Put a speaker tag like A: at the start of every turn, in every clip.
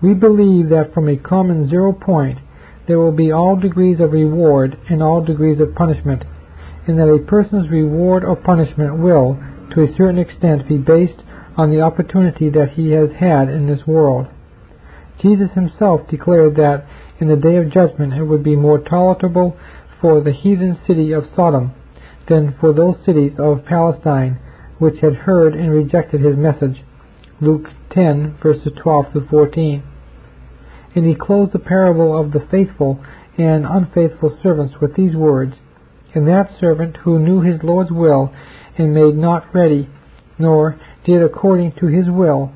A: We believe that from a common zero point there will be all degrees of reward and all degrees of punishment, and that a person's reward or punishment will, to a certain extent, be based on the opportunity that he has had in this world. Jesus himself declared that in the day of judgment it would be more tolerable for the heathen city of Sodom than for those cities of Palestine which had heard and rejected his message. Luke 10 verses 12 to 14. And he closed the parable of the faithful and unfaithful servants with these words, And that servant who knew his Lord's will and made not ready, nor did according to his will,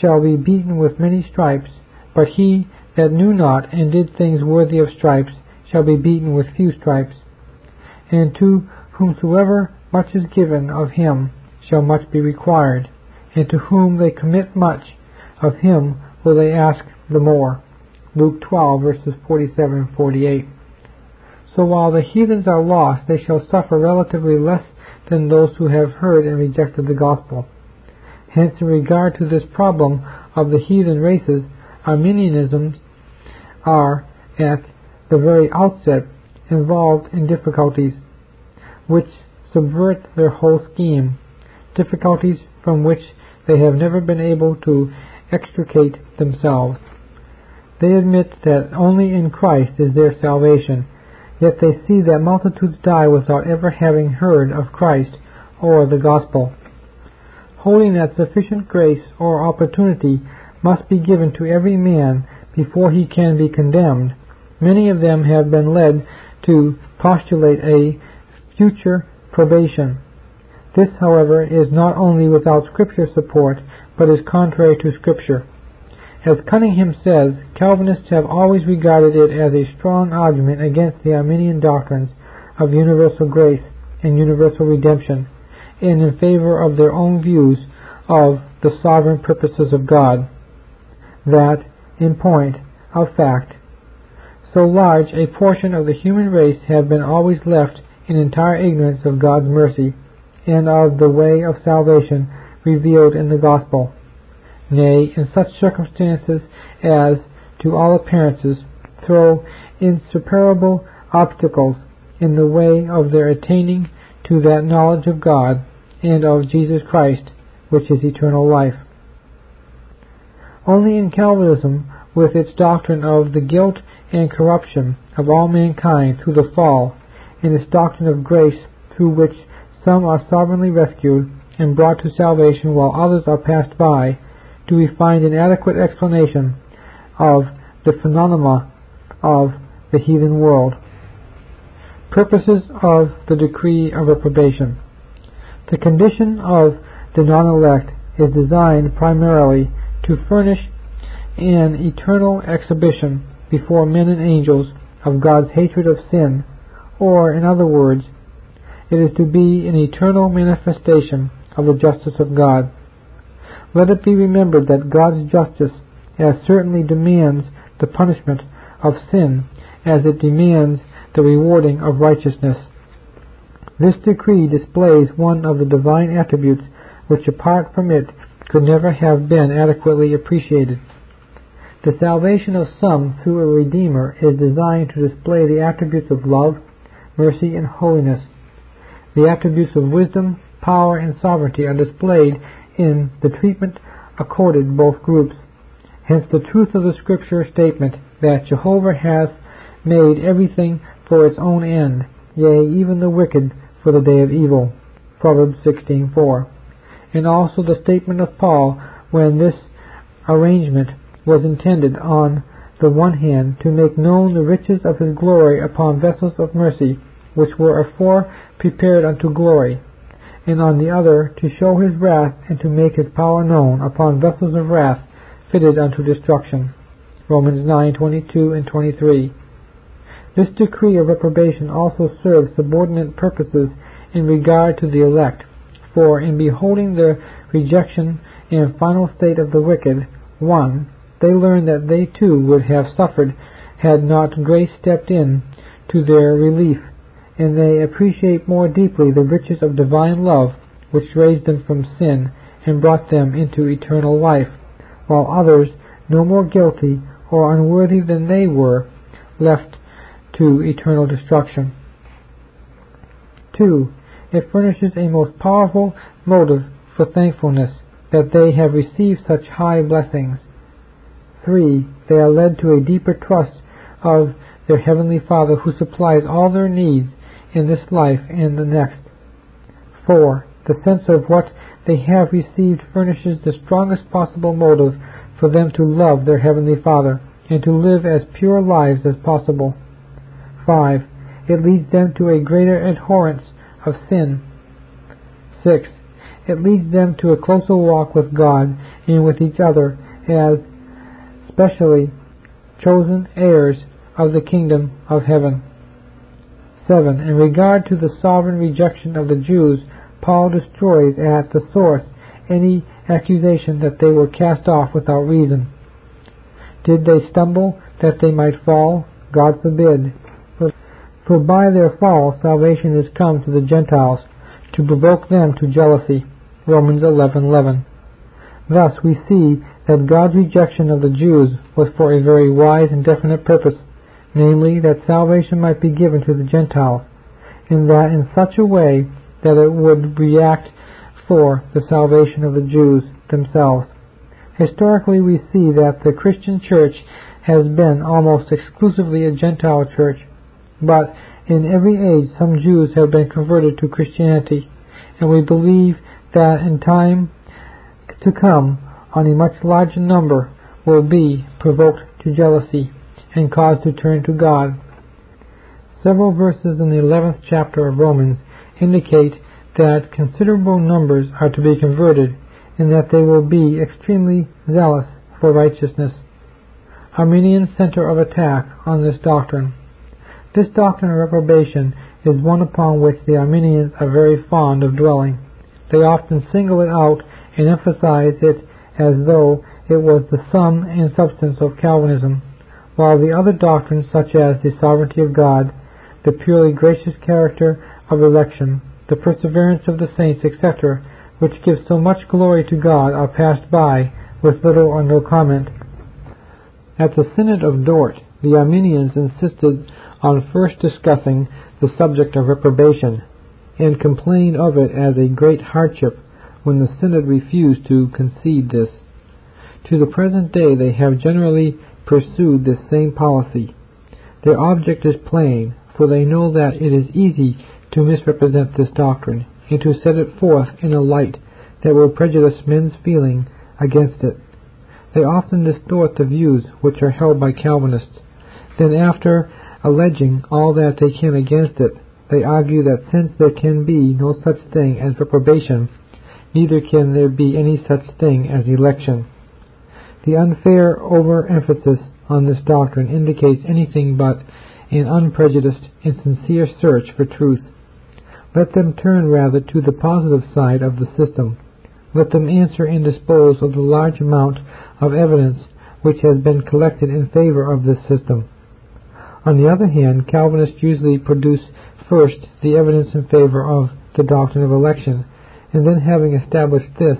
A: shall be beaten with many stripes, but he that knew not and did things worthy of stripes shall be beaten with few stripes. And to whomsoever much is given of him shall much be required, and to whom they commit much, of him will they ask the more. Luke 12 verses 47 and 48. So while the heathens are lost, they shall suffer relatively less than those who have heard and rejected the gospel. Hence, in regard to this problem of the heathen races, Arminianism are, at the very outset, involved in difficulties which subvert their whole scheme, difficulties from which they have never been able to extricate themselves. They admit that only in Christ is there salvation, yet they see that multitudes die without ever having heard of Christ or the gospel. Holding that sufficient grace or opportunity must be given to every man before he can be condemned, many of them have been led to postulate a future probation. This, however, is not only without Scripture support, but is contrary to Scripture. As Cunningham says, Calvinists have always regarded it as a strong argument against the Arminian doctrines of universal grace and universal redemption, and in favor of their own views of the sovereign purposes of God, that, in point of fact, so large a portion of the human race have been always left in entire ignorance of God's mercy and of the way of salvation revealed in the gospel nay, in such circumstances as, to all appearances, throw insuperable obstacles in the way of their attaining to that knowledge of God and of Jesus Christ, which is eternal life. Only in Calvinism, with its doctrine of the guilt and corruption of all mankind through the fall, and its doctrine of grace through which some are sovereignly rescued and brought to salvation while others are passed by, do we find an adequate explanation of the phenomena of the heathen world. Purposes of the decree of reprobation. The condition of the non-elect is designed primarily to furnish an eternal exhibition before men and angels of God's hatred of sin, or, in other words, it is to be an eternal manifestation of the justice of God. Let it be remembered that God's justice as certainly demands the punishment of sin as it demands the rewarding of righteousness. This decree displays one of the divine attributes which apart from it could never have been adequately appreciated. The salvation of some through a Redeemer is designed to display the attributes of love, mercy, and holiness. The attributes of wisdom, power, and sovereignty are displayed in the treatment accorded both groups. Hence the truth of the scripture statement that Jehovah hath made everything for its own end, yea, even the wicked for the day of evil. Proverbs 16:4. And also the statement of Paul when this arrangement was intended on the one hand to make known the riches of his glory upon vessels of mercy which were afore prepared unto glory, and on the other to show his wrath and to make his power known upon vessels of wrath fitted unto destruction. Romans 9:22 and 23. This decree of reprobation also serves subordinate purposes in regard to the elect, for in beholding the rejection and final state of the wicked, 1. They learn that they too would have suffered had not grace stepped in to their relief and they appreciate more deeply the riches of divine love which raised them from sin and brought them into eternal life, while others no more guilty or unworthy than they were, left to eternal destruction. 2. It furnishes a most powerful motive for thankfulness that they have received such high blessings. 3. They are led to a deeper trust of their Heavenly Father who supplies all their needs in this life and the next. 4. The sense of what they have received furnishes the strongest possible motive for them to love their Heavenly Father and to live as pure lives as possible. 5. It leads them to a greater abhorrence of sin. 6. It leads them to a closer walk with God and with each other as specially chosen heirs of the kingdom of heaven. 7. In regard to the sovereign rejection of the Jews, Paul destroys at the source any accusation that they were cast off without reason. Did they stumble that they might fall? God forbid. For by their fall salvation is come to the Gentiles, to provoke them to jealousy. Romans 11:11. Thus we see that God's rejection of the Jews was for a very wise and definite purpose, namely that salvation might be given to the Gentiles, and that in such a way that it would react for the salvation of the Jews themselves. Historically, we see that the Christian church has been almost exclusively a Gentile church, but in every age some Jews have been converted to Christianity, and we believe that in time to come on a much larger number will be provoked to jealousy and caused to turn to God. Several verses in the 11th chapter of Romans indicate that considerable numbers are to be converted and that they will be extremely zealous for righteousness. Arminian center of attack on this doctrine. This doctrine of reprobation is one upon which the Arminians are very fond of dwelling. They often single it out and emphasize it as though it was the sum and substance of Calvinism, while the other doctrines such as the sovereignty of God, the purely gracious character of election, the perseverance of the saints, etc., which give so much glory to God, are passed by with little or no comment. At the Synod of Dort, the Arminians insisted on first discussing the subject of reprobation, and complained of it as a great hardship when the Synod refused to concede this. To the present day they have generally pursued this same policy. Their object is plain, for they know that it is easy to misrepresent this doctrine, and to set it forth in a light that will prejudice men's feeling against it. They often distort the views which are held by Calvinists. Then, after alleging all that they can against it, they argue that since there can be no such thing as reprobation, neither can there be any such thing as election. The unfair overemphasis on this doctrine indicates anything but an unprejudiced and sincere search for truth. Let them turn rather to the positive side of the system. Let them answer and dispose of the large amount of evidence which has been collected in favor of this system. On the other hand, Calvinists usually produce first the evidence in favor of the doctrine of election, and then having established this,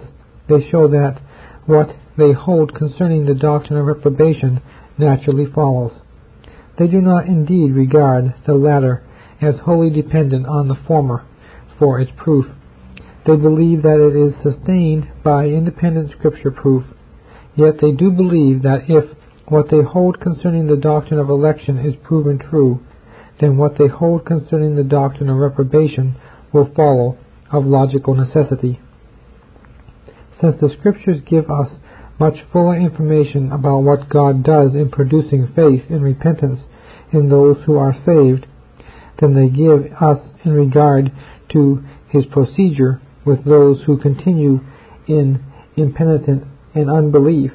A: they show that what they hold concerning the doctrine of reprobation naturally follows. They do not indeed regard the latter as wholly dependent on the former for its proof. They believe that it is sustained by independent scripture proof, yet they do believe that if what they hold concerning the doctrine of election is proven true, then what they hold concerning the doctrine of reprobation will follow of logical necessity. Since the Scriptures give us much fuller information about what God does in producing faith and repentance in those who are saved than they give us in regard to his procedure with those who continue in impenitent and unbelief,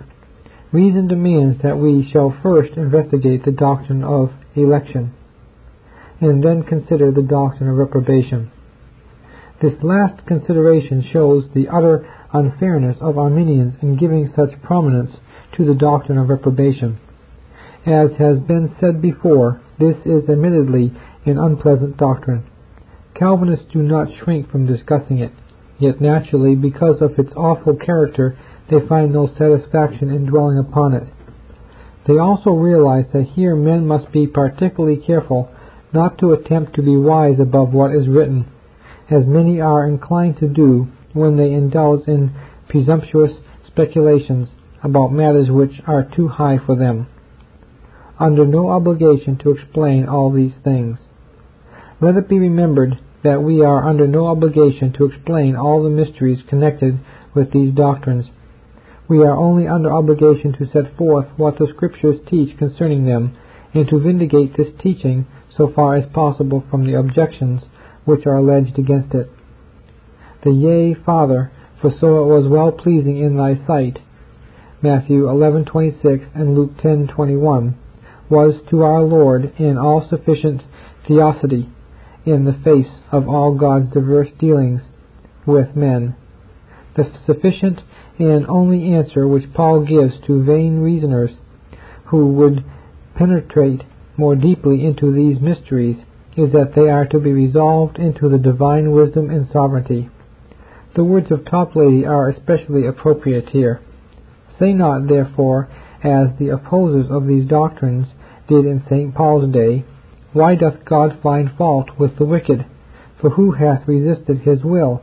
A: reason demands that we shall first investigate the doctrine of election, and then consider the doctrine of reprobation. This last consideration shows the utter unfairness of Arminians in giving such prominence to the doctrine of reprobation. As has been said before, this is admittedly an unpleasant doctrine. Calvinists do not shrink from discussing it, yet naturally, because of its awful character, they find no satisfaction in dwelling upon it. They also realize that here men must be particularly careful not to attempt to be wise above what is written, as many are inclined to do when they indulge in presumptuous speculations about matters which are too high for them, under no obligation to explain all these things. Let it be remembered that we are under no obligation to explain all the mysteries connected with these doctrines. We are only under obligation to set forth what the Scriptures teach concerning them, and to vindicate this teaching so far as possible from the objections which are alleged against it. The Yea, Father, for so it was well pleasing in thy sight, Matthew 11:26 and Luke 10:21, was to our Lord an all-sufficient theodicy in the face of all God's diverse dealings with men. The sufficient and only answer which Paul gives to vain reasoners who would penetrate more deeply into these mysteries is that they are to be resolved into the divine wisdom and sovereignty. The words of Toplady are especially appropriate here. Say not, therefore, as the opposers of these doctrines did in St. Paul's day, why doth God find fault with the wicked? For who hath resisted his will?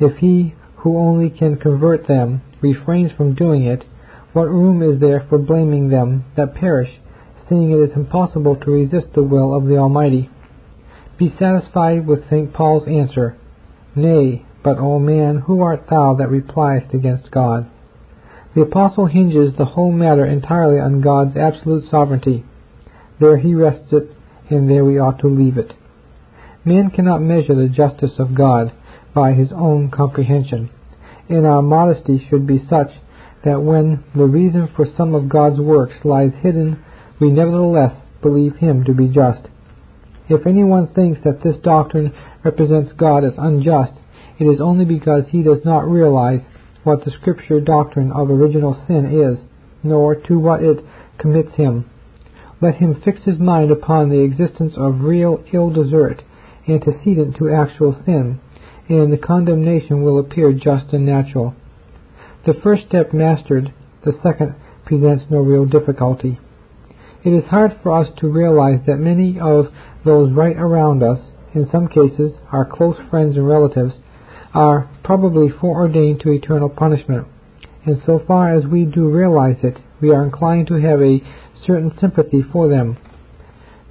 A: If he who only can convert them refrains from doing it, what room is there for blaming them that perish, seeing it is impossible to resist the will of the Almighty? Be satisfied with St. Paul's answer, Nay, but, O man, who art thou that repliest against God? The Apostle hinges the whole matter entirely on God's absolute sovereignty. There he rests it and there we ought to leave it. Man cannot measure the justice of God by his own comprehension, and our modesty should be such that when the reason for some of God's works lies hidden, we nevertheless believe him to be just. If anyone thinks that this doctrine represents God as unjust, it is only because he does not realize what the scripture doctrine of original sin is, nor to what it commits him. Let him fix his mind upon the existence of real ill desert, antecedent to actual sin, and the condemnation will appear just and natural. The first step mastered, the second presents no real difficulty. It is hard for us to realize that many of those right around us, in some cases our close friends and relatives, are probably foreordained to eternal punishment. And so far as we do realize it, we are inclined to have a certain sympathy for them.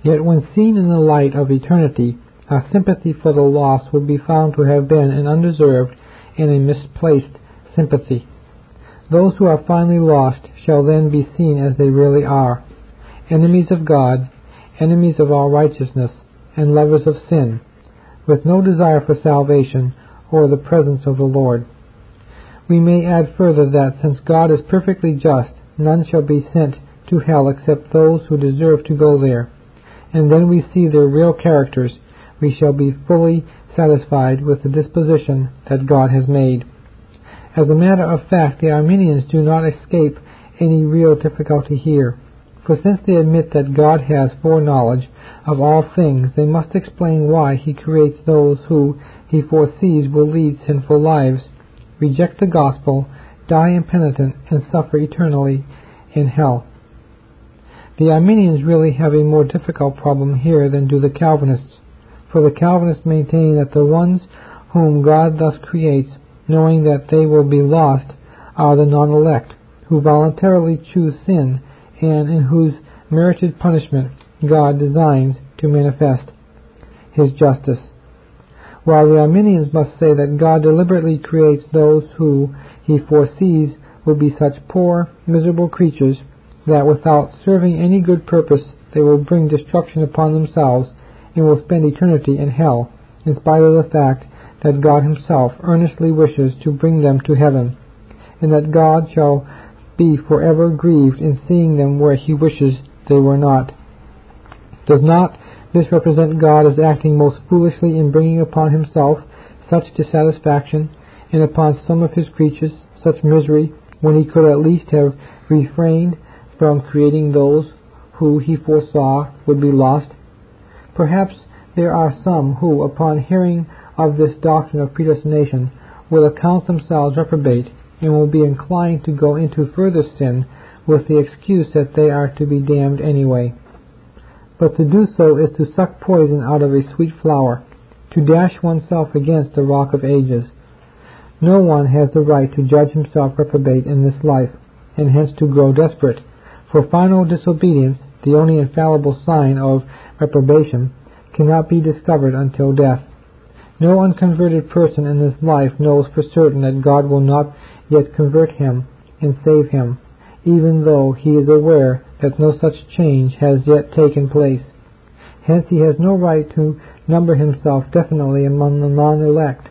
A: Yet when seen in the light of eternity, our sympathy for the lost would be found to have been an undeserved and a misplaced sympathy. Those who are finally lost shall then be seen as they really are, enemies of God, enemies of all righteousness, and lovers of sin, with no desire for salvation or the presence of the Lord. We may add further that since God is perfectly just, none shall be sent to hell except those who deserve to go there. And then we see their real characters, we shall be fully satisfied with the disposition that God has made. As a matter of fact, the Arminians do not escape any real difficulty here. For since they admit that God has foreknowledge of all things, they must explain why he creates those who he foresees will lead sinful lives, reject the gospel, die impenitent, and suffer eternally in hell. The Arminians really have a more difficult problem here than do the Calvinists, for the Calvinists maintain that the ones whom God thus creates, knowing that they will be lost, are the non-elect, who voluntarily choose sin, and in whose merited punishment God designs to manifest his justice. While the Arminians must say that God deliberately creates those who he foresees will be such poor, miserable creatures that without serving any good purpose they will bring destruction upon themselves and will spend eternity in hell, in spite of the fact that God himself earnestly wishes to bring them to heaven, and that God shall be forever grieved in seeing them where he wishes they were not. Does not this represent God as acting most foolishly in bringing upon himself such dissatisfaction, and upon some of his creatures such misery, when he could at least have refrained from creating those who he foresaw would be lost? Perhaps there are some who, upon hearing of this doctrine of predestination, will account themselves reprobate and will be inclined to go into further sin with the excuse that they are to be damned anyway. But to do so is to suck poison out of a sweet flower, to dash oneself against the rock of ages. No one has the right to judge himself reprobate in this life, and hence to grow desperate, for final disobedience, the only infallible sign of reprobation, cannot be discovered until death. No unconverted person in this life knows for certain that God will not yet convert him and save him, even though he is aware that no such change has yet taken place. Hence he has no right to number himself definitely among the non-elect.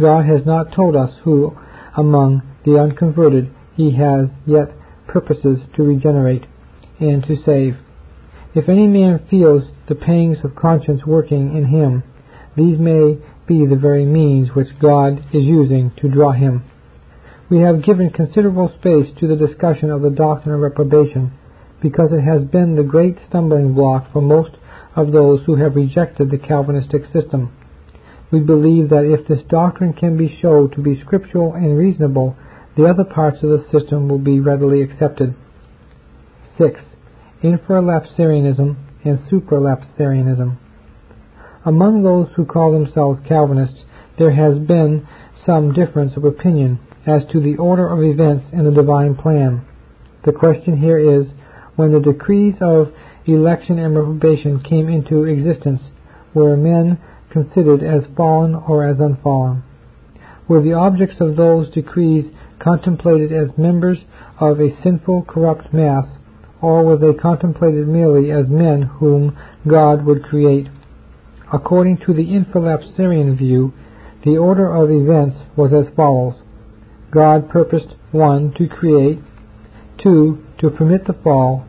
A: God has not told us who among the unconverted he has yet purposes to regenerate and to save. If any man feels the pangs of conscience working in him, these may be the very means which God is using to draw him. We have given considerable space to the discussion of the doctrine of reprobation because it has been the great stumbling block for most of those who have rejected the Calvinistic system. We believe that if this doctrine can be shown to be scriptural and reasonable, the other parts of the system will be readily accepted. 6. Infralapsarianism and supralapsarianism. Among those who call themselves Calvinists, there has been some difference of opinion as to the order of events in the divine plan. The question here is, when the decrees of election and reprobation came into existence, were men considered as fallen or as unfallen? Were the objects of those decrees contemplated as members of a sinful, corrupt mass, or were they contemplated merely as men whom God would create? According to the infralapsarian view, the order of events was as follows. God purposed 1. to create, 2. to permit the fall,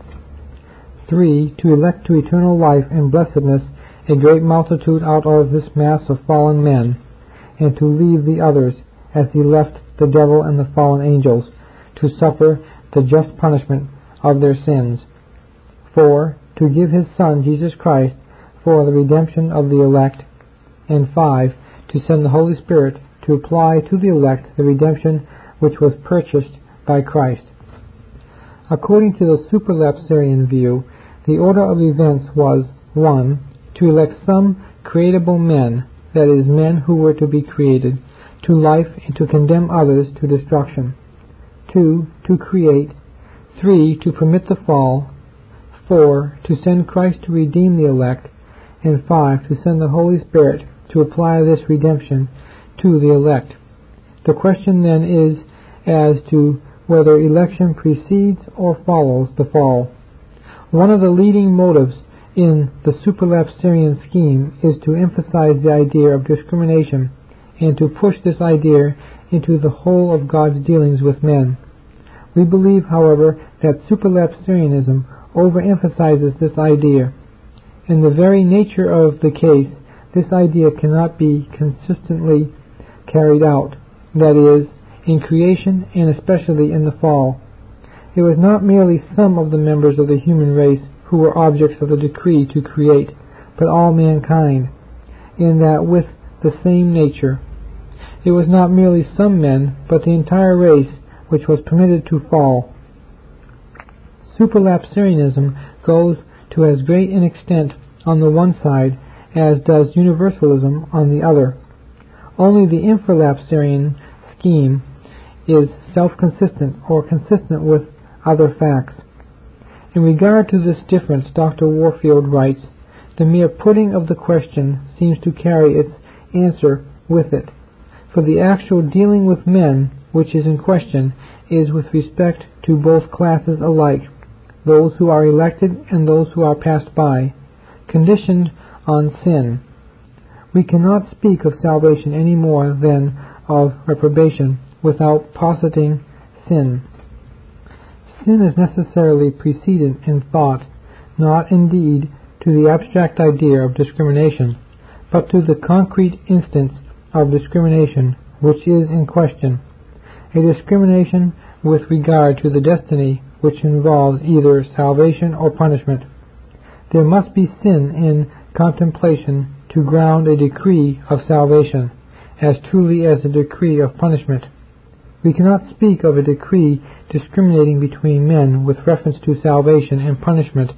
A: 3. to elect to eternal life and blessedness a great multitude out of this mass of fallen men, and to leave the others, as he left the devil and the fallen angels, to suffer the just punishment of their sins. 4. To give his Son, Jesus Christ, for the redemption of the elect. And 5. To send the Holy Spirit to apply to the elect the redemption which was purchased by Christ. According to the supralapsarian view, the order of events was 1. To elect some creatable men, that is, men who were to be created, to life and to condemn others to destruction. 2. To create. 3. To permit the fall. 4. To send Christ to redeem the elect. And 5. To send the Holy Spirit to apply this redemption to the elect. The question then is as to whether election precedes or follows the fall. One of the leading motives in the supralapsarian scheme is to emphasize the idea of discrimination and to push this idea into the whole of God's dealings with men. We believe, however, that supralapsarianism overemphasizes this idea. In the very nature of the case, this idea cannot be consistently carried out, that is, in creation and especially in the fall. It was not merely some of the members of the human race who were objects of the decree to create, but all mankind, in that with the same nature. It was not merely some men, but the entire race which was permitted to fall. Supralapsarianism goes to as great an extent on the one side as does universalism on the other. Only the infralapsarian scheme is self-consistent or consistent with other facts. In regard to this difference, Dr. Warfield writes, the mere putting of the question seems to carry its answer with it, for the actual dealing with men which is in question is with respect to both classes alike, those who are elected and those who are passed by, conditioned on sin. We cannot speak of salvation any more than of reprobation without positing sin. Sin is necessarily precedent in thought, not indeed to the abstract idea of discrimination, but to the concrete instance of discrimination which is in question, a discrimination with regard to the destiny which involves either salvation or punishment. There must be sin in contemplation to ground a decree of salvation as truly as a decree of punishment. We cannot speak of a decree discriminating between men with reference to salvation and punishment,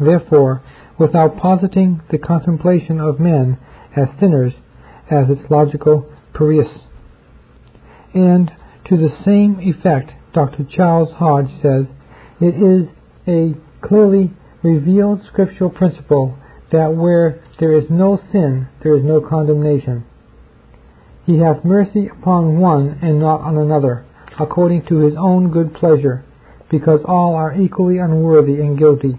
A: therefore, without positing the contemplation of men as sinners as its logical premise. And to the same effect, Dr. Charles Hodge says, it is a clearly revealed scriptural principle that where there is no sin, there is no condemnation. He hath mercy upon one and not on another, according to his own good pleasure, because all are equally unworthy and guilty.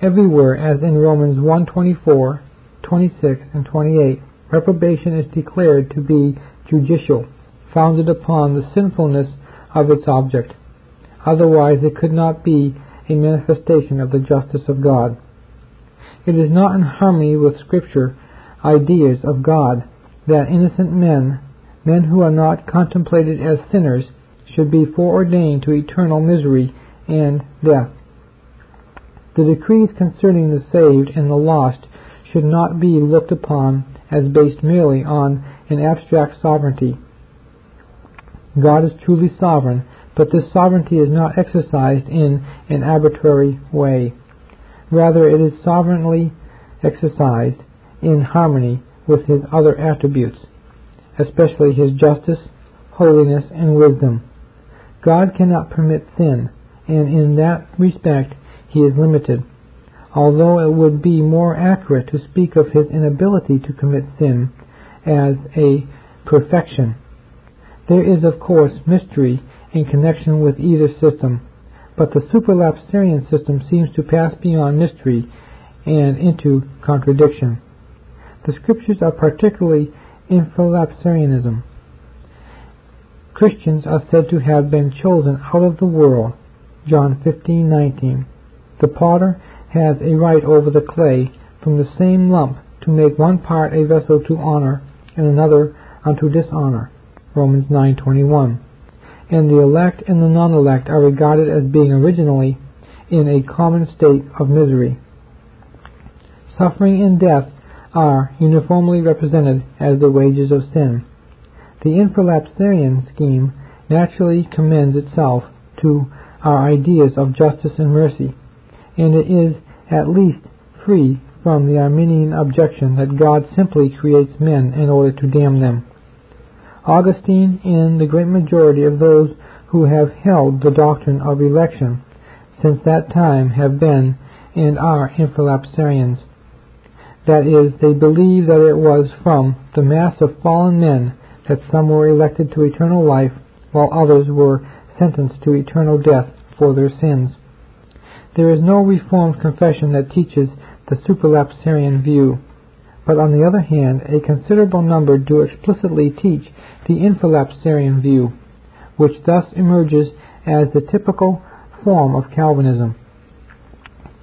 A: Everywhere, as in Romans 1:24, 26, and 28, reprobation is declared to be judicial, founded upon the sinfulness of its object. Otherwise it could not be a manifestation of the justice of God. It is not in harmony with Scripture ideas of God that innocent men, men who are not contemplated as sinners, should be foreordained to eternal misery and death. The decrees concerning the saved and the lost should not be looked upon as based merely on an abstract sovereignty. God is truly sovereign, but this sovereignty is not exercised in an arbitrary way. Rather, it is sovereignly exercised in harmony with his other attributes, especially his justice, holiness, and wisdom. God cannot permit sin, and in that respect he is limited. Although it would be more accurate to speak of his inability to commit sin as a perfection. There is, of course, mystery in connection with either system, but the supralapsarian system seems to pass beyond mystery and into contradiction. The scriptures are particularly infralapsarianism. Christians are said to have been chosen out of the world. John 15:19. The potter has a right over the clay from the same lump to make one part a vessel to honor and another unto dishonor. Romans 9:21 and the elect and the non-elect are regarded as being originally in a common state of misery. Suffering and death are uniformly represented as the wages of sin. The infralapsarian scheme naturally commends itself to our ideas of justice and mercy, and it is at least free from the Arminian objection that God simply creates men in order to damn them. Augustine and the great majority of those who have held the doctrine of election since that time have been and are infralapsarians. That is, they believe that it was from the mass of fallen men that some were elected to eternal life, while others were sentenced to eternal death for their sins. There is no Reformed confession that teaches the supralapsarian view, but on the other hand, a considerable number do explicitly teach the infralapsarian view, which thus emerges as the typical form of Calvinism.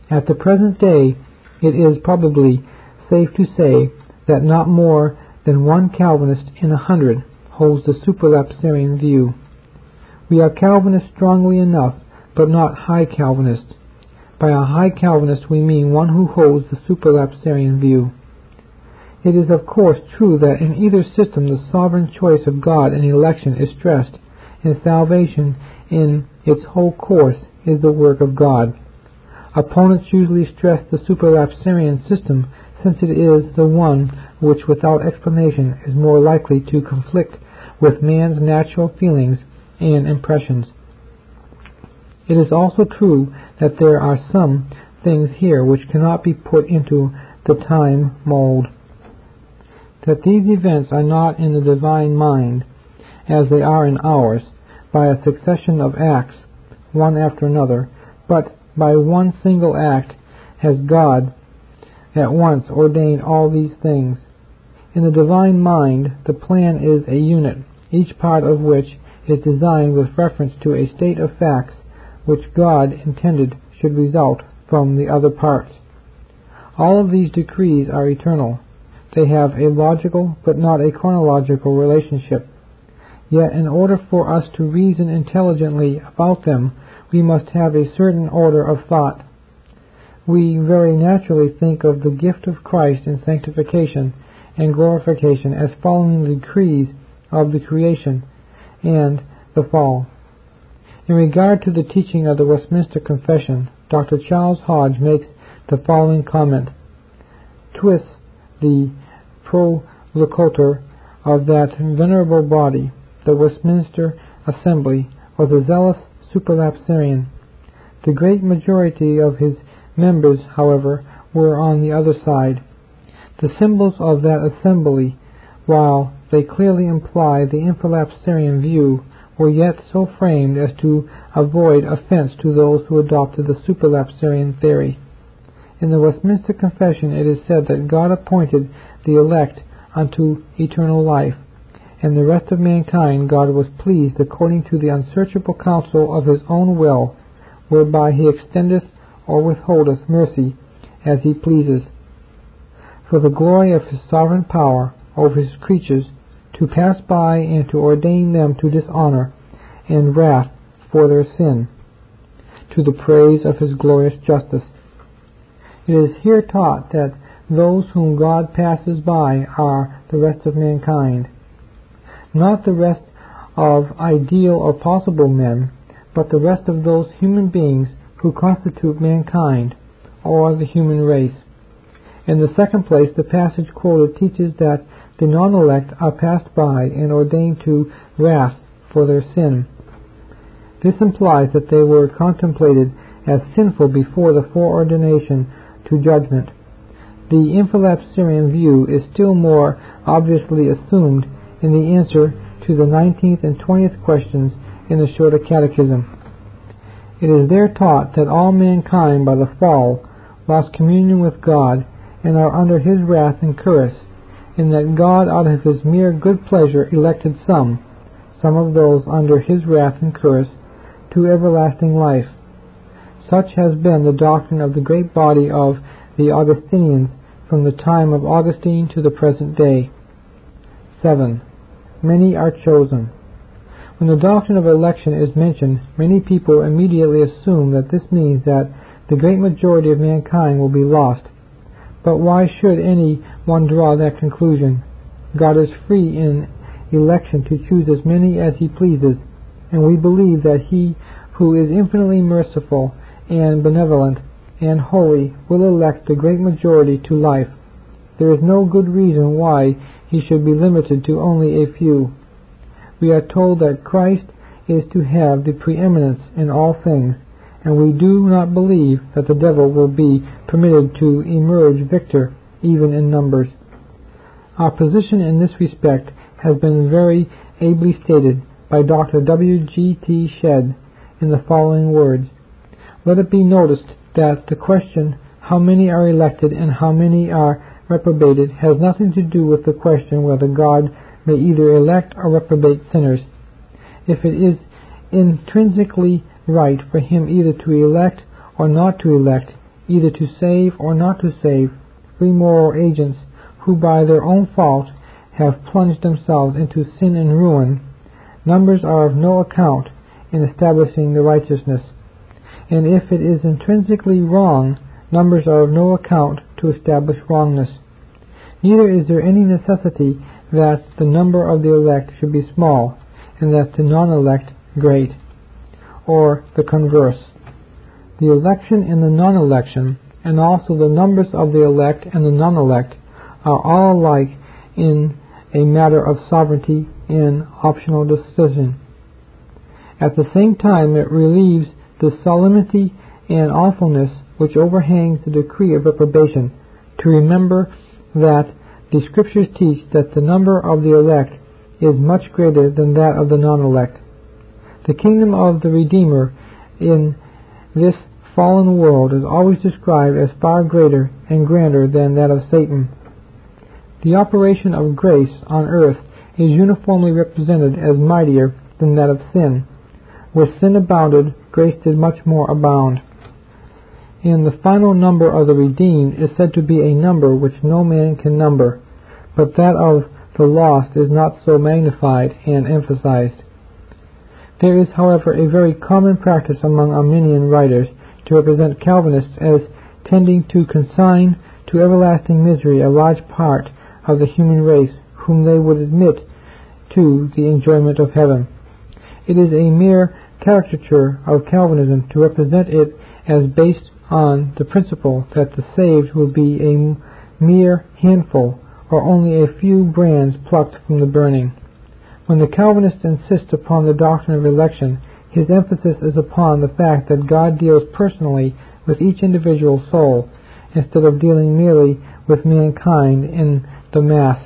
A: At the present day, it is probably safe to say that not more than one Calvinist in a hundred holds the supralapsarian view. We are Calvinists strongly enough, but not high Calvinists. By a high Calvinist we mean one who holds the supralapsarian view. It is of course true that in either system the sovereign choice of God in election is stressed, and salvation in its whole course is the work of God. Opponents usually stress the supralapsarian system since it is the one which without explanation is more likely to conflict with man's natural feelings and impressions. It is also true that there are some things here which cannot be put into the time mold that these events are not in the divine mind, as they are in ours, by a succession of acts, one after another, but by one single act has God at once ordained all these things. In the divine mind, the plan is a unit, each part of which is designed with reference to a state of facts which God intended should result from the other parts. All of these decrees are eternal, they have a logical but not a chronological relationship. Yet in order for us to reason intelligently about them, we must have a certain order of thought. We very naturally think of the gift of Christ in sanctification and glorification as following the decrees of the creation, and the fall. In regard to the teaching of the Westminster Confession, Dr. Charles Hodge makes the following comment. Twiss, the prolocutor of that venerable body, the Westminster Assembly, was a zealous supralapsarian. The great majority of his members, however, were on the other side. The symbols of that assembly, while they clearly imply the infralapsarian view, were yet so framed as to avoid offence to those who adopted the supralapsarian theory. In the Westminster Confession it is said that God appointed the elect unto eternal life, and the rest of mankind God was pleased according to the unsearchable counsel of his own will, whereby he extendeth or withholdeth mercy as he pleases, for the glory of his sovereign power over his creatures, to pass by and to ordain them to dishonour and wrath for their sin, to the praise of his glorious justice. It is here taught that those whom God passes by are the rest of mankind, not the rest of ideal or possible men, but the rest of those human beings who constitute mankind, or the human race. In the second place, the passage quoted teaches that the non-elect are passed by and ordained to wrath for their sin. This implies that they were contemplated as sinful before the foreordination to judgment. The infralapsarian view is still more obviously assumed in the answer to the nineteenth and twentieth questions in the Shorter Catechism. It is there taught that all mankind by the fall lost communion with God and are under his wrath and curse, and that God out of his mere good pleasure elected some, some of those under his wrath and curse, to everlasting life. Such has been the doctrine of the great body of the Augustinians from the time of Augustine to the present day. 7. Many are chosen. When the doctrine of election is mentioned, many people immediately assume that this means that the great majority of mankind will be lost. But why should any one draw that conclusion? God is free in election to choose as many as he pleases, and we believe that he who is infinitely merciful and benevolent and holy will elect the great majority to life. There is no good reason why he should be limited to only a few. We are told that Christ is to have the preeminence in all things, and we do not believe that the devil will be permitted to emerge victor even in numbers. Our position in this respect has been very ably stated by Dr. W. G. T. Shedd in the following words. Let it be noticed that the question, how many are elected and how many are reprobated, has nothing to do with the question whether God may either elect or reprobate sinners. If it is intrinsically right for him either to elect or not to elect, either to save or not to save, free moral agents who by their own fault have plunged themselves into sin and ruin, numbers are of no account in establishing the righteousness. And if it is intrinsically wrong, numbers are of no account to establish wrongness. Neither is there any necessity that the number of the elect should be small, and that the non-elect great, or the converse. The election and the non-election, and also the numbers of the elect and the non-elect, are all alike in a matter of sovereignty and optional decision. At the same time, it relieves the solemnity and awfulness which overhangs the decree of reprobation to remember that the Scriptures teach that the number of the elect is much greater than that of the non-elect. The kingdom of the Redeemer in this fallen world is always described as far greater and grander than that of Satan. The operation of grace on earth is uniformly represented as mightier than that of sin. Where sin abounded, grace did much more abound. And the final number of the redeemed is said to be a number which no man can number, but that of the lost is not so magnified and emphasized. There is, however, a very common practice among Arminian writers to represent Calvinists as tending to consign to everlasting misery a large part of the human race whom they would admit to the enjoyment of heaven. It is a mere caricature of Calvinism to represent it as based on the principle that the saved will be a mere handful or only a few brands plucked from the burning. When the Calvinist insists upon the doctrine of election, his emphasis is upon the fact that God deals personally with each individual soul instead of dealing merely with mankind in the mass.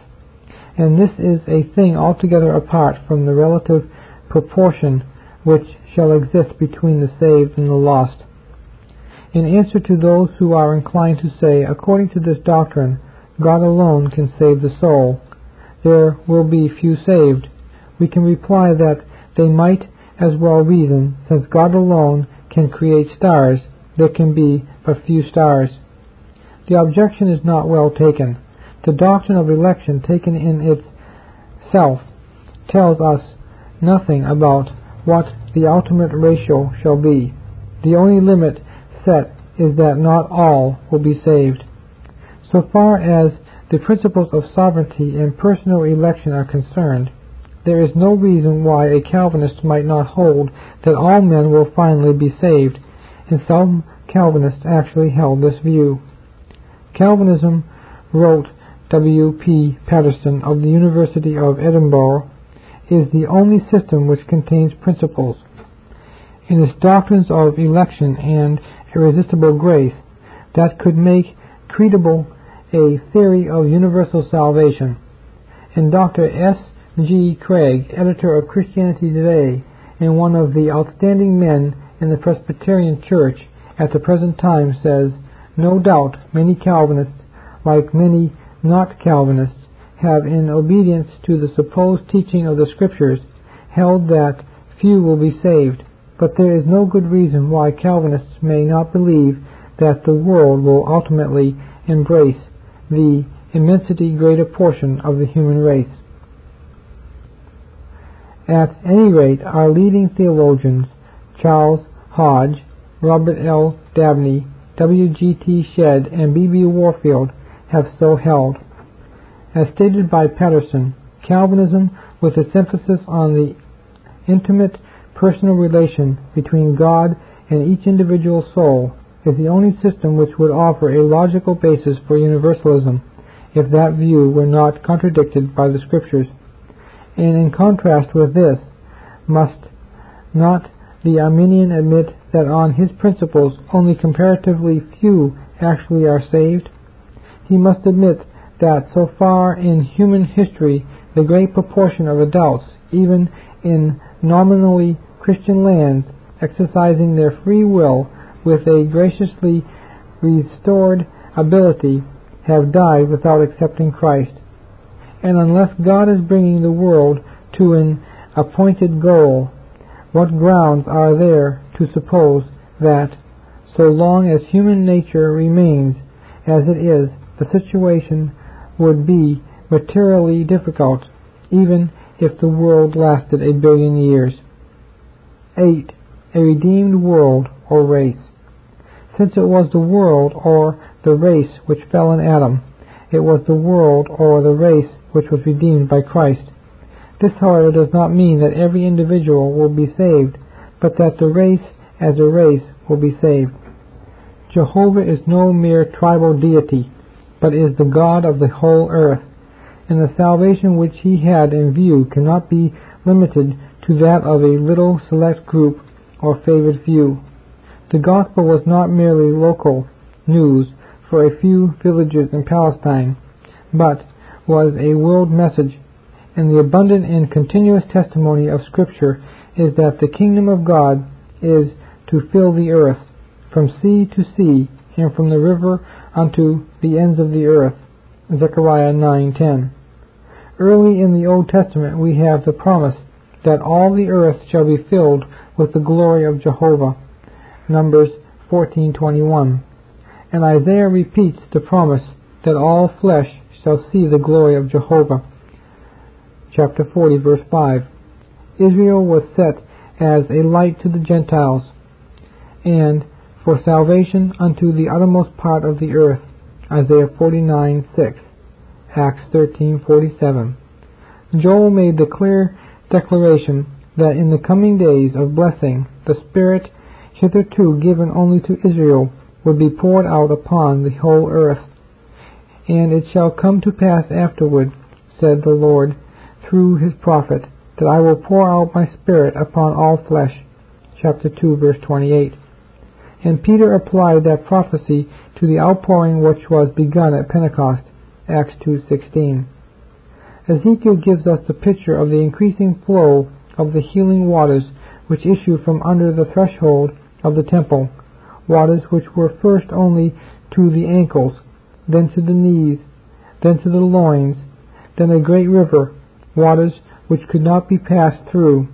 A: And this is a thing altogether apart from the relative proportion which shall exist between the saved and the lost. In answer to those who are inclined to say, according to this doctrine, God alone can save the soul, there will be few saved, we can reply that they might as well reason, since God alone can create stars, there can be but few stars. The objection is not well taken. The doctrine of election taken in itself tells us nothing about what the ultimate ratio shall be. The only limit set is that not all will be saved. So far as the principles of sovereignty and personal election are concerned, there is no reason why a Calvinist might not hold that all men will finally be saved, and some Calvinists actually held this view. Calvinism, wrote W. P. Paterson of the University of Edinburgh, is the only system which contains principles. In its doctrines of election and irresistible grace, that could make credible a theory of universal salvation, and Dr. S. G. Craig, editor of Christianity Today, and one of the outstanding men in the Presbyterian Church at the present time, says, No doubt many Calvinists, like many not Calvinists, have, in obedience to the supposed teaching of the Scriptures, held that few will be saved, but there is no good reason why Calvinists may not believe that the world will ultimately embrace the immensely greater portion of the human race. At any rate, our leading theologians, Charles Hodge, Robert L. Dabney, W. G. T. Shedd, and B. B. Warfield, have so held. As stated by Paterson, Calvinism, with its emphasis on the intimate personal relation between God and each individual soul, is the only system which would offer a logical basis for universalism if that view were not contradicted by the Scriptures. And in contrast with this, must not the Arminian admit that on his principles only comparatively few actually are saved? He must admit that so far in human history the great proportion of adults, even in nominally Christian lands, exercising their free will with a graciously restored ability, have died without accepting Christ. And unless God is bringing the world to an appointed goal, what grounds are there to suppose that, so long as human nature remains as it is, the situation would be materially difficult, even if the world lasted a billion years? 8. A redeemed world or race. Since it was the world or the race which fell in Adam, it was the world or the race which was redeemed by Christ. This, however, does not mean that every individual will be saved, but that the race as a race will be saved. Jehovah is no mere tribal deity, but is the God of the whole earth, and the salvation which he had in view cannot be limited to that of a little select group or favored few. The gospel was not merely local news for a few villages in Palestine, but was a world message, and the abundant and continuous testimony of Scripture is that the kingdom of God is to fill the earth, from sea to sea, and from the river unto the ends of the earth. Zechariah 9:10. Early in the Old Testament we have the promise that all the earth shall be filled with the glory of Jehovah. Numbers 14:21. And Isaiah repeats the promise that all flesh shall see the glory of Jehovah. Chapter 40 verse 5. Israel was set as a light to the Gentiles and for salvation unto the uttermost part of the earth. Isaiah 49:6. Acts 13:47. Joel made the clear declaration that in the coming days of blessing the Spirit hitherto given only to Israel would be poured out upon the whole earth. And it shall come to pass afterward, said the Lord, through his prophet, that I will pour out my Spirit upon all flesh. Chapter 2, verse 28. And Peter applied that prophecy to the outpouring which was begun at Pentecost. Acts 2.16. Ezekiel gives us the picture of the increasing flow of the healing waters which issue from under the threshold of the temple, waters which were first only to the ankles, then to the knees, then to the loins, then a great river, waters which could not be passed through.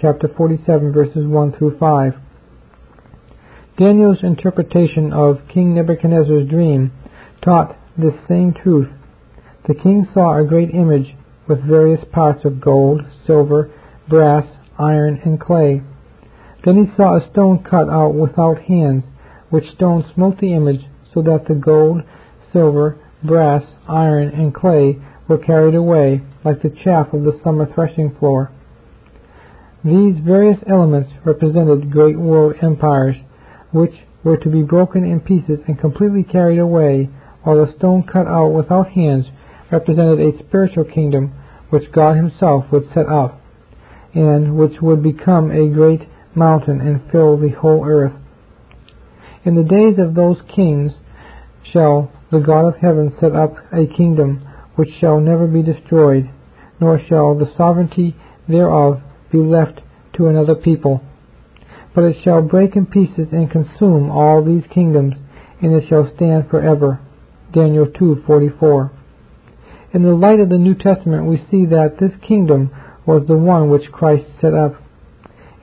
A: Chapter 47 verses 1 through 5. Daniel's interpretation of King Nebuchadnezzar's dream taught this same truth. The king saw a great image with various parts of gold, silver, brass, iron, and clay. Then he saw a stone cut out without hands, which stone smote the image, so that the gold, silver, brass, iron, and clay were carried away, like the chaff of the summer threshing floor. These various elements represented great world empires, which were to be broken in pieces and completely carried away, while the stone cut out without hands represented a spiritual kingdom which God himself would set up, and which would become a great mountain and fill the whole earth. In the days of those kings shall the God of heaven set up a kingdom which shall never be destroyed, nor shall the sovereignty thereof be left to another people but it shall break in pieces and consume all these kingdoms, and it shall stand forever. Daniel 2:44. In the light of the New Testament, we see that this kingdom was the one which Christ set up.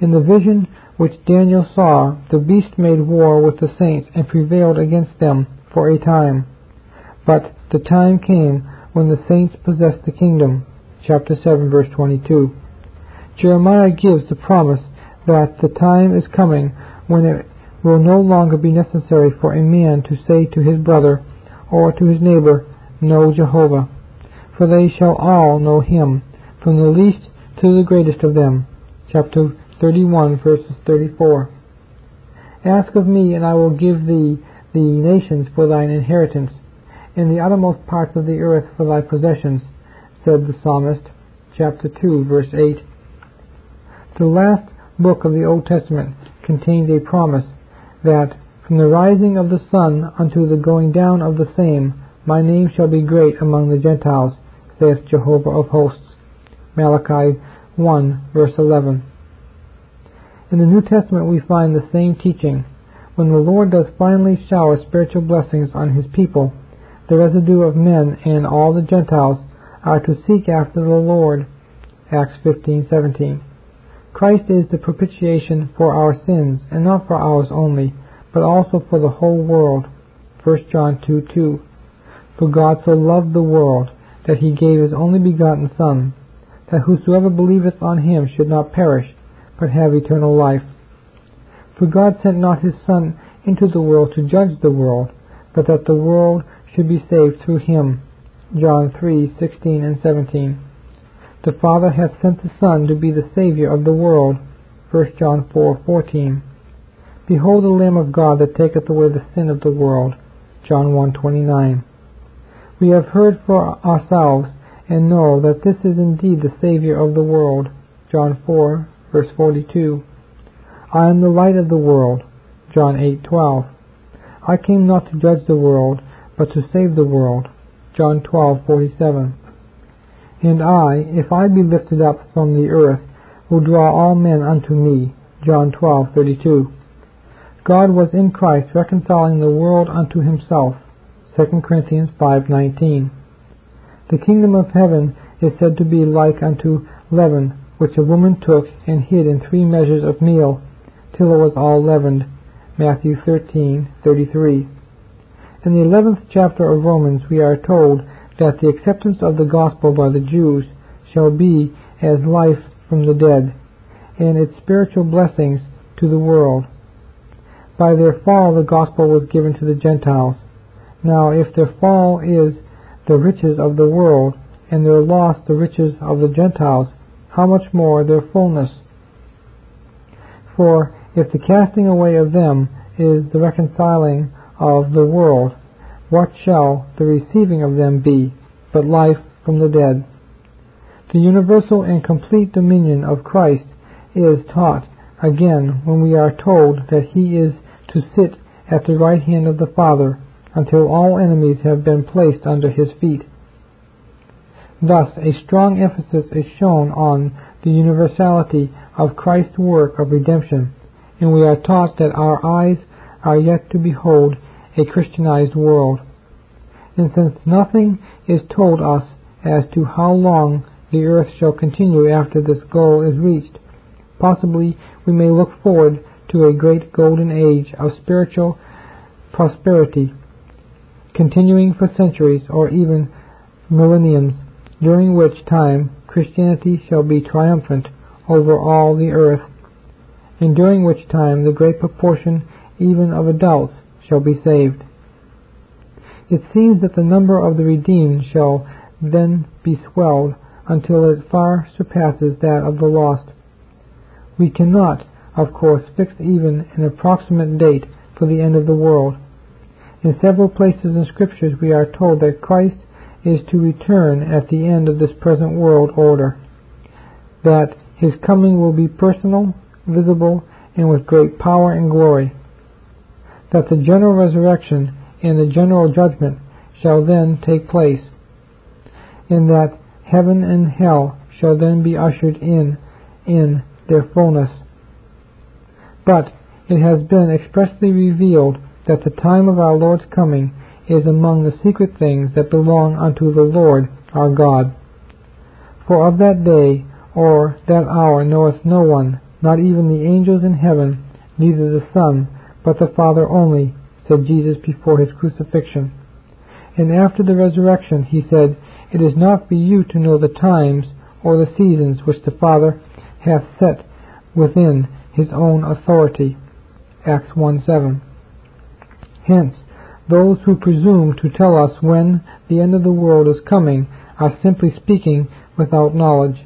A: In the vision which Daniel saw, the beast made war with the saints and prevailed against them for a time. But the time came when the saints possessed the kingdom. Chapter 7 verse 22. Jeremiah gives the promise that the time is coming when it will no longer be necessary for a man to say to his brother or to his neighbor, Know Jehovah. For they shall all know him, from the least to the greatest of them. Chapter 31, verses 34. Ask of me, and I will give thee the nations for thine inheritance, and the uttermost parts of the earth for thy possessions, said the psalmist. Chapter 2, verse 8. The last book of the Old Testament contains a promise that from the rising of the sun unto the going down of the same, my name shall be great among the Gentiles, saith Jehovah of hosts. Malachi 1 verse 11. In the New Testament we find the same teaching. When the Lord does finally shower spiritual blessings on his people, the residue of men and all the Gentiles are to seek after the Lord. Acts 15:17. Christ is the propitiation for our sins, and not for ours only, but also for the whole world. 1 John 2 2. For God so loved the world, that he gave his only begotten Son, that whosoever believeth on him should not perish, but have eternal life. For God sent not his Son into the world to judge the world, but that the world should be saved through him. John 3:16 and 17. The Father hath sent the Son to be the Saviour of the world. 1 John 4:14. Behold the Lamb of God that taketh away the sin of the world. John 1:29. We have heard for ourselves and know that this is indeed the Saviour of the world. John 4 verse 42. I am the light of the world. John 8:12. I came not to judge the world, but to save the world. John 12:47. And I, if I be lifted up from the earth, will draw all men unto me. John 12:32. God was in Christ reconciling the world unto himself. 2 Corinthians 5:19. The kingdom of heaven is said to be like unto leaven, which a woman took and hid in three measures of meal, till it was all leavened. Matthew 13:33. In the eleventh chapter of Romans we are told that the acceptance of the gospel by the Jews shall be as life from the dead, and its spiritual blessings to the world. By their fall the gospel was given to the Gentiles. Now if their fall is the riches of the world, and their loss the riches of the Gentiles, how much more their fullness, For if the casting away of them is the reconciling of the world, what shall the receiving of them be but life from the dead? The universal and complete dominion of Christ is taught again when we are told that he is to sit at the right hand of the Father until all enemies have been placed under his feet. Thus, a strong emphasis is shown on the universality of Christ's work of redemption, and we are taught that our eyes are yet to behold a Christianized world. And since nothing is told us as to how long the earth shall continue after this goal is reached, possibly we may look forward to a great golden age of spiritual prosperity, continuing for centuries or even millenniums, during which time Christianity shall be triumphant over all the earth, and during which time the great proportion even of adults shall be saved. It seems that the number of the redeemed shall then be swelled until it far surpasses that of the lost. We cannot, of course, fix even an approximate date for the end of the world. In several places in Scriptures we are told that Christ is to return at the end of this present world order, that his coming will be personal, visible, and with great power and glory, that the general resurrection and the general judgment shall then take place, and that heaven and hell shall then be ushered in in their fullness. But it has been expressly revealed that the time of our Lord's coming is among the secret things that belong unto the Lord our God. For of that day or that hour knoweth no one, not even the angels in heaven, neither the Son, but the Father only, said Jesus before his crucifixion. And after the resurrection he said, It is not for you to know the times or the seasons which the Father hath set within his own authority. Acts 1 7. Hence, those who presume to tell us when the end of the world is coming are simply speaking without knowledge.